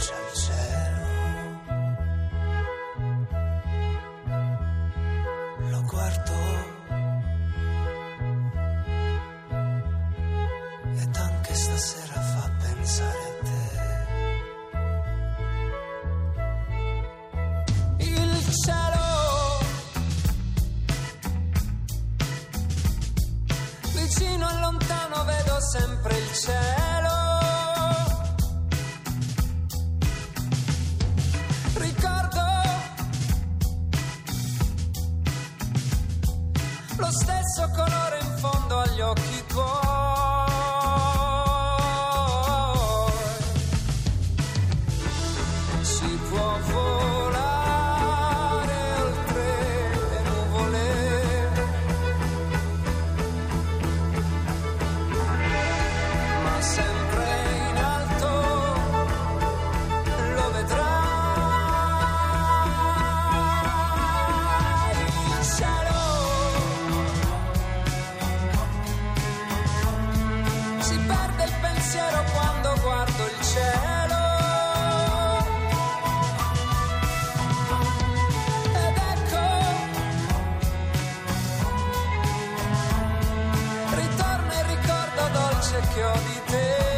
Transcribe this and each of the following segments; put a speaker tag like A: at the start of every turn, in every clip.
A: faccia al lo stesso colore in fondo agli occhi tuoi. Ho di te.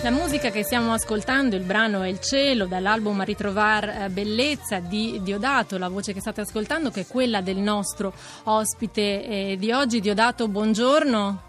A: La
B: musica che stiamo ascoltando, il brano è Il cielo, dall'album ritrovar eh, bellezza di Diodato, la voce che state ascoltando che è quella del nostro ospite eh, di oggi. Diodato, buongiorno.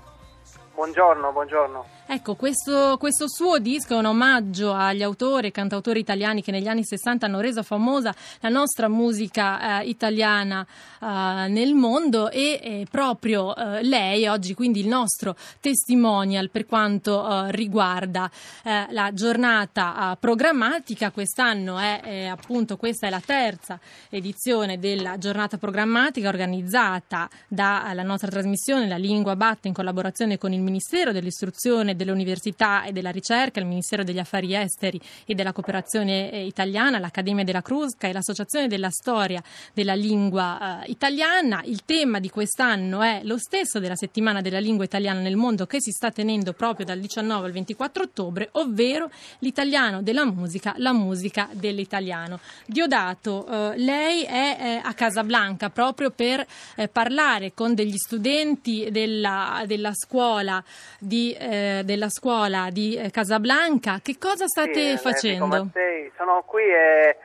C: Buongiorno, buongiorno.
B: Ecco, questo, questo suo disco è un omaggio agli autori e cantautori italiani che negli anni 60 hanno reso famosa la nostra musica eh, italiana eh, nel mondo e eh, proprio lei oggi quindi il nostro testimonial per quanto eh, riguarda eh, la giornata eh, programmatica. Quest'anno è eh, appunto questa è la terza edizione della giornata programmatica organizzata dalla nostra trasmissione La Lingua Batte in collaborazione con il Ministero dell'Istruzione dell'Università e della Ricerca, il Ministero degli Affari Esteri e della Cooperazione eh, Italiana, l'Accademia della Crusca e l'Associazione della Storia della Lingua eh, Italiana. Il tema di quest'anno è lo stesso della settimana della lingua italiana nel mondo che si sta tenendo proprio dal 19 al 24 ottobre, ovvero l'italiano della musica, la musica dell'italiano. Diodato, eh, lei è eh, a Casablanca proprio per eh, parlare con degli studenti della, della scuola di, eh, della scuola di eh, Casablanca. Che cosa state
C: Sì,
B: facendo?
C: Sono qui e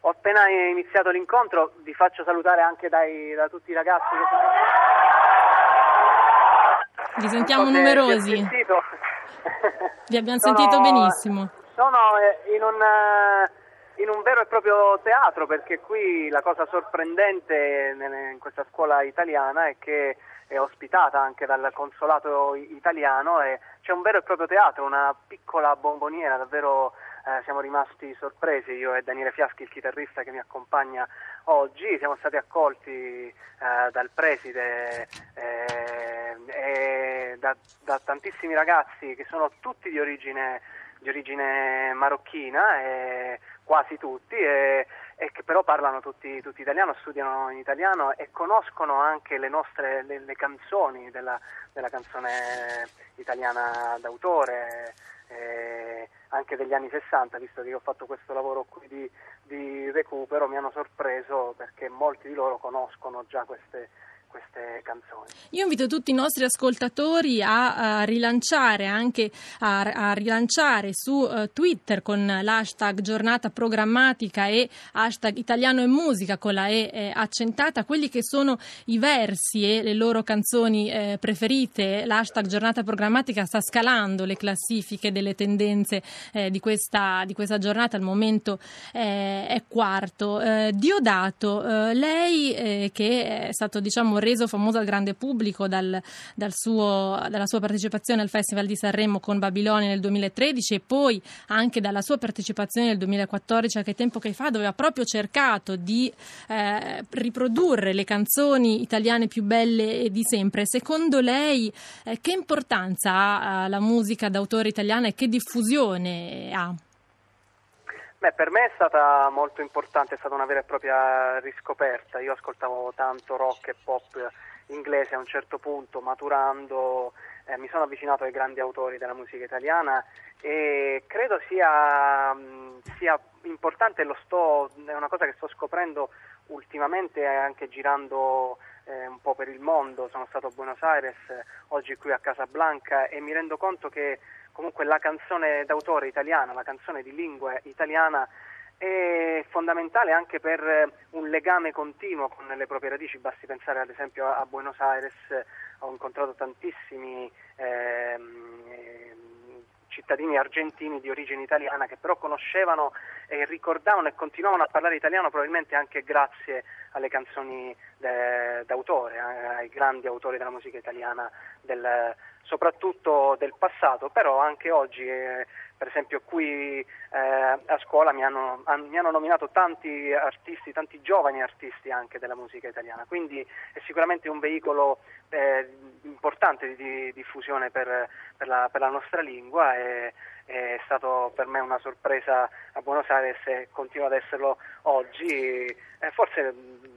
C: ho appena iniziato l'incontro, vi faccio salutare anche dai- da tutti i ragazzi che sono...
B: Vi sentiamo
C: so
B: numerosi.
C: Vi
B: abbiamo
C: Sono-
B: sentito benissimo.
C: Sono eh, in un, eh, in un vero e proprio teatro perché qui la cosa sorprendente in questa scuola italiana è che è ospitata anche dal consolato italiano e c'è un vero e proprio teatro, una piccola bomboniera, davvero eh, siamo rimasti sorpresi, io e Daniele Fiaschi, il chitarrista che mi accompagna oggi, siamo stati accolti eh, dal preside eh, e da, da tantissimi ragazzi che sono tutti di origine, di origine marocchina, e quasi tutti, e, e che però parlano tutti, tutti italiano, studiano in italiano e conoscono anche le nostre le, le canzoni della, della canzone italiana d'autore. eh, anche degli anni 60, visto che io ho fatto questo lavoro qui di, di recupero, mi hanno sorpreso perché molti di loro conoscono già queste, queste canzoni.
B: Io invito tutti i nostri ascoltatori a, a rilanciare anche a, a rilanciare su uh, Twitter con l'hashtag giornata programmatica e hashtag italiano e musica con la E eh, accentata quelli che sono i versi e le loro canzoni eh, preferite. L'hashtag giornata programmatica sta scalando le classifiche delle tendenze eh, di, questa, di, questa, giornata, al momento eh, è quarto. Eh, Diodato, lei che è stato diciamo, reso famoso al grande pubblico dal, dal suo, dalla sua partecipazione al Festival di Sanremo con Babilonia nel 2013 e poi anche dalla sua partecipazione nel 2014, a che tempo che fa, dove ha proprio cercato di eh, riprodurre le canzoni italiane più belle di sempre. Secondo lei eh, che importanza ha la musica d'autore italiana e che diffusione ha?
C: Beh, per me è stata molto importante, è stata una vera e propria riscoperta. Io ascoltavo tanto rock e pop inglese a un certo punto, maturando, eh, mi sono avvicinato ai grandi autori della musica italiana e credo sia, sia importante, sto, è una cosa che sto scoprendo ultimamente anche girando eh, un po' per il mondo, sono stato a Buenos Aires, oggi qui a Casablanca e mi rendo conto che comunque la canzone d'autore italiana, la canzone di lingua italiana è fondamentale anche per un legame continuo con le proprie radici, basti pensare ad esempio a Buenos Aires, ho incontrato tantissimi ehm, cittadini argentini di origine italiana che però conoscevano e ricordavano e continuavano a parlare italiano probabilmente anche grazie alle canzoni de, d'autore, eh, ai grandi autori della musica italiana, del, soprattutto del passato, però anche oggi. Eh, per esempio qui eh, a scuola mi hanno, mi hanno, nominato tanti artisti, tanti giovani artisti anche della musica italiana, quindi è sicuramente un veicolo eh, importante di, di diffusione per, per, la, per, la, nostra lingua e è stato per me una sorpresa a Buenos Aires e continua ad esserlo oggi. Eh, forse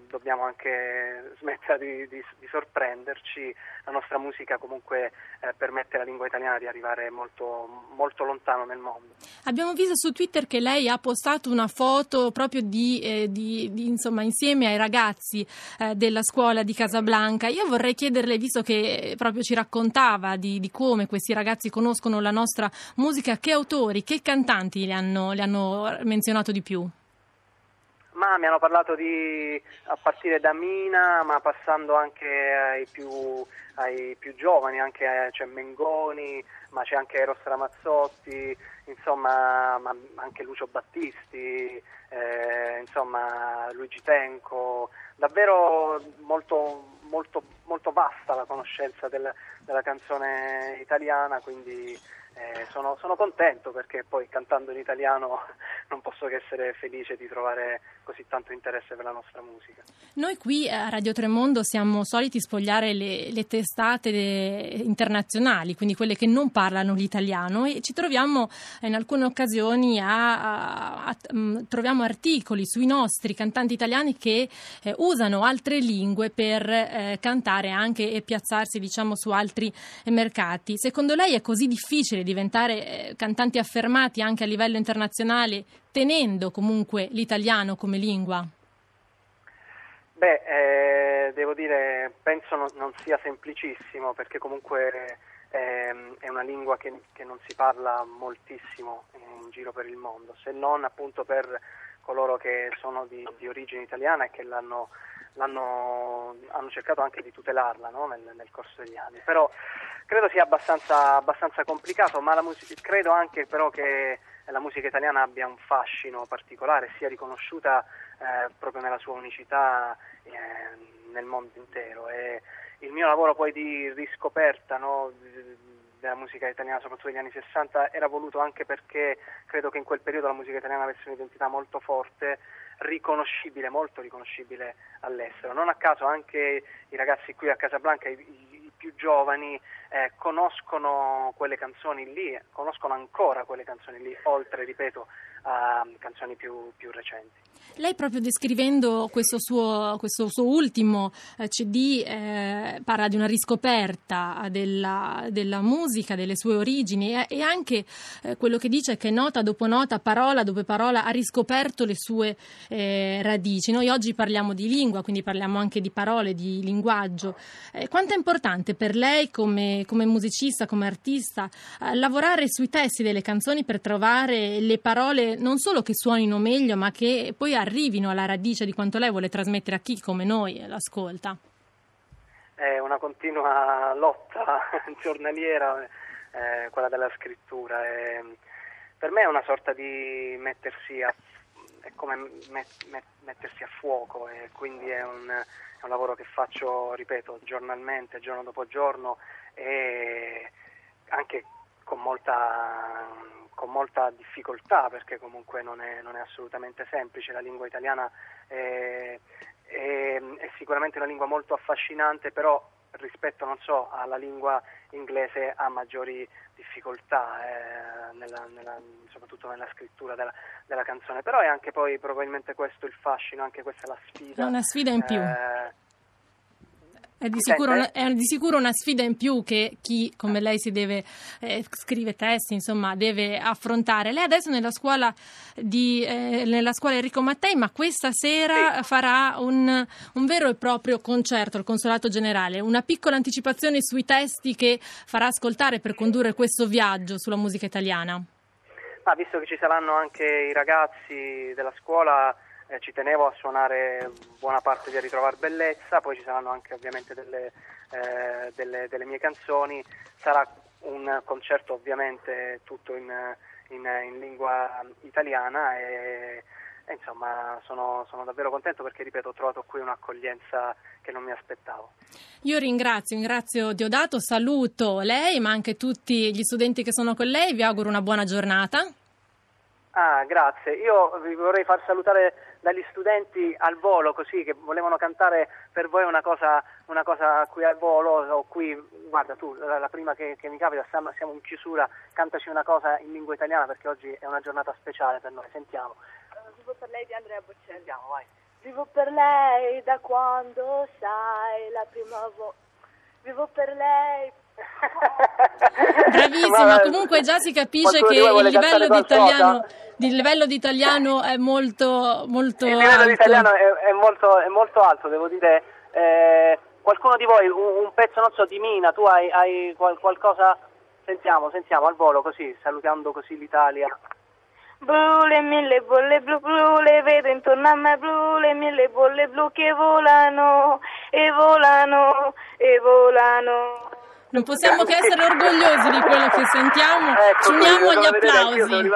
C: dobbiamo anche smettere di, di, di, sorprenderci, la nostra musica comunque eh, permette alla lingua italiana di arrivare molto, molto, lontano nel mondo.
B: Abbiamo visto su Twitter che lei ha postato una foto proprio di, eh, di insomma, insieme ai ragazzi eh, della scuola di Casablanca. Io vorrei chiederle, visto che proprio ci raccontava di, come questi ragazzi conoscono la nostra musica, che autori, che cantanti le hanno, le hanno menzionato di più?
C: Ma mi hanno parlato di, a partire da Mina, ma passando anche ai più, ai più giovani, anche c'è cioè Mengoni, ma c'è anche Eros Ramazzotti, insomma anche Lucio Battisti, eh, insomma Luigi Tenco, davvero molto, molto, molto vasta la conoscenza del, della canzone italiana, quindi eh, sono, sono, contento perché poi cantando in italiano non posso che essere felice di trovare così tanto interesse per la nostra musica.
B: Noi qui a Radio Tremondo siamo soliti spogliare le, le testate de, internazionali, quindi quelle che non parlano l'italiano e ci troviamo in alcune occasioni a, a, a, mm, troviamo articoli sui nostri cantanti italiani che eh, usano altre lingue per eh, cantare anche e piazzarsi diciamo su altri mercati. Secondo lei è così difficile diventare eh, cantanti affermati anche a livello internazionale, tenendo comunque l'italiano come lingua?
C: Beh, devo dire, penso non, non, sia semplicissimo perché comunque eh, è una lingua che, che, non si parla moltissimo in giro per il mondo, se non appunto per coloro che sono di, di origine italiana e che l'hanno, l'hanno, hanno cercato anche di tutelarla no? nel, nel corso degli anni. Però credo sia abbastanza, abbastanza complicato, ma musica, credo anche però che la musica italiana abbia un fascino particolare, sia riconosciuta eh, proprio nella sua unicità eh, nel mondo intero. E il mio lavoro poi di riscoperta no, della musica italiana, soprattutto negli anni 60, era voluto anche perché credo che in quel periodo la musica italiana avesse un'identità molto forte, riconoscibile, molto riconoscibile all'estero. Non a caso anche i ragazzi qui a Casablanca, i, più giovani eh, conoscono quelle canzoni lì, conoscono ancora quelle canzoni lì, oltre, ripeto, a canzoni più, più recenti.
B: Lei proprio descrivendo questo suo, questo suo ultimo eh, CD eh, parla di una riscoperta della, della, musica, delle sue origini e, e anche eh, quello che dice è che nota dopo nota, parola dopo parola ha riscoperto le sue eh, radici. Noi oggi parliamo di lingua, quindi parliamo anche di parole, di linguaggio. Eh, quanto è importante per lei come, come musicista, come artista, eh, lavorare sui testi delle canzoni per trovare le parole non solo che suonino meglio, ma che poi arrivino alla radice di quanto lei vuole trasmettere a chi come noi l'ascolta?
C: È una continua lotta giornaliera, eh, quella della scrittura. E per me è una sorta di mettersi a, met, met, mettersi a fuoco e quindi è un, è un lavoro che faccio, ripeto, giornalmente, giorno dopo giorno e anche con molta con molta difficoltà perché comunque non è, non è assolutamente semplice, la lingua italiana è, è, è, sicuramente una lingua molto affascinante, però rispetto so, alla lingua inglese ha maggiori difficoltà, eh, nella, nella, soprattutto nella scrittura della, della, canzone, però è anche poi probabilmente questo il fascino, anche questa è la sfida.
B: È una sfida in più. Eh, è di, sicuro, è di, sicuro, una sfida in più che chi come lei si deve eh, scrive testi, insomma, deve affrontare. Lei adesso nella scuola, di, eh, nella scuola Enrico Mattei, ma questa sera sì. farà un, un, vero e proprio concerto al Consolato Generale, una piccola anticipazione sui testi che farà ascoltare per condurre questo viaggio sulla musica italiana.
C: Ah, visto che ci saranno anche i ragazzi della scuola eh, ci tenevo a suonare buona parte di Ritrovar Bellezza, poi ci saranno anche ovviamente delle, eh, delle, delle mie canzoni, sarà un concerto ovviamente tutto in, in, in lingua italiana e, e insomma sono, sono, davvero contento perché ripeto ho trovato qui un'accoglienza che non mi aspettavo.
B: Io ringrazio, ringrazio Diodato, saluto lei ma anche tutti gli studenti che sono con lei, vi auguro una buona giornata.
C: Ah, grazie. Io vi vorrei far salutare dagli studenti al volo, così che volevano cantare per voi una cosa, una cosa qui al volo, o qui, guarda tu, la, la prima che, che, mi capita, siamo, siamo, in chiusura, cantaci una cosa in lingua italiana perché oggi è una giornata speciale per noi, sentiamo.
D: vivo per lei di Andrea Bocelli.
C: Sentiamo, vai.
D: Vivo per lei da quando sai la prima volta. Vivo per lei
B: Bravissima, comunque già si capisce che il livello di, italiano, il livello di italiano è molto, molto
C: il livello
B: alto.
C: di italiano è, è, molto, è, molto, alto, devo dire. Eh, qualcuno di voi, un, un, pezzo, non so, di Mina, tu hai, hai qual, qualcosa? Sentiamo, sentiamo al volo così, salutando così l'Italia.
D: Blu, le mille bolle blu blu, le vedo intorno a me blu, le mille bolle blu che volano e volano e volano.
B: Non possiamo che essere orgogliosi di quello che sentiamo. Ecco, Ci uniamo agli applausi.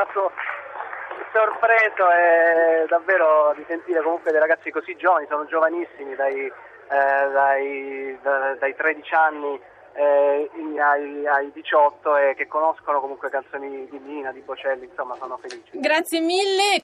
C: Sorpreso e davvero di sentire comunque dei ragazzi così giovani, sono giovanissimi dai, eh, dai, da, dai 13 anni eh, ai, ai, 18 e che conoscono comunque canzoni di Mina, di Bocelli, insomma sono felici.
B: Grazie mille.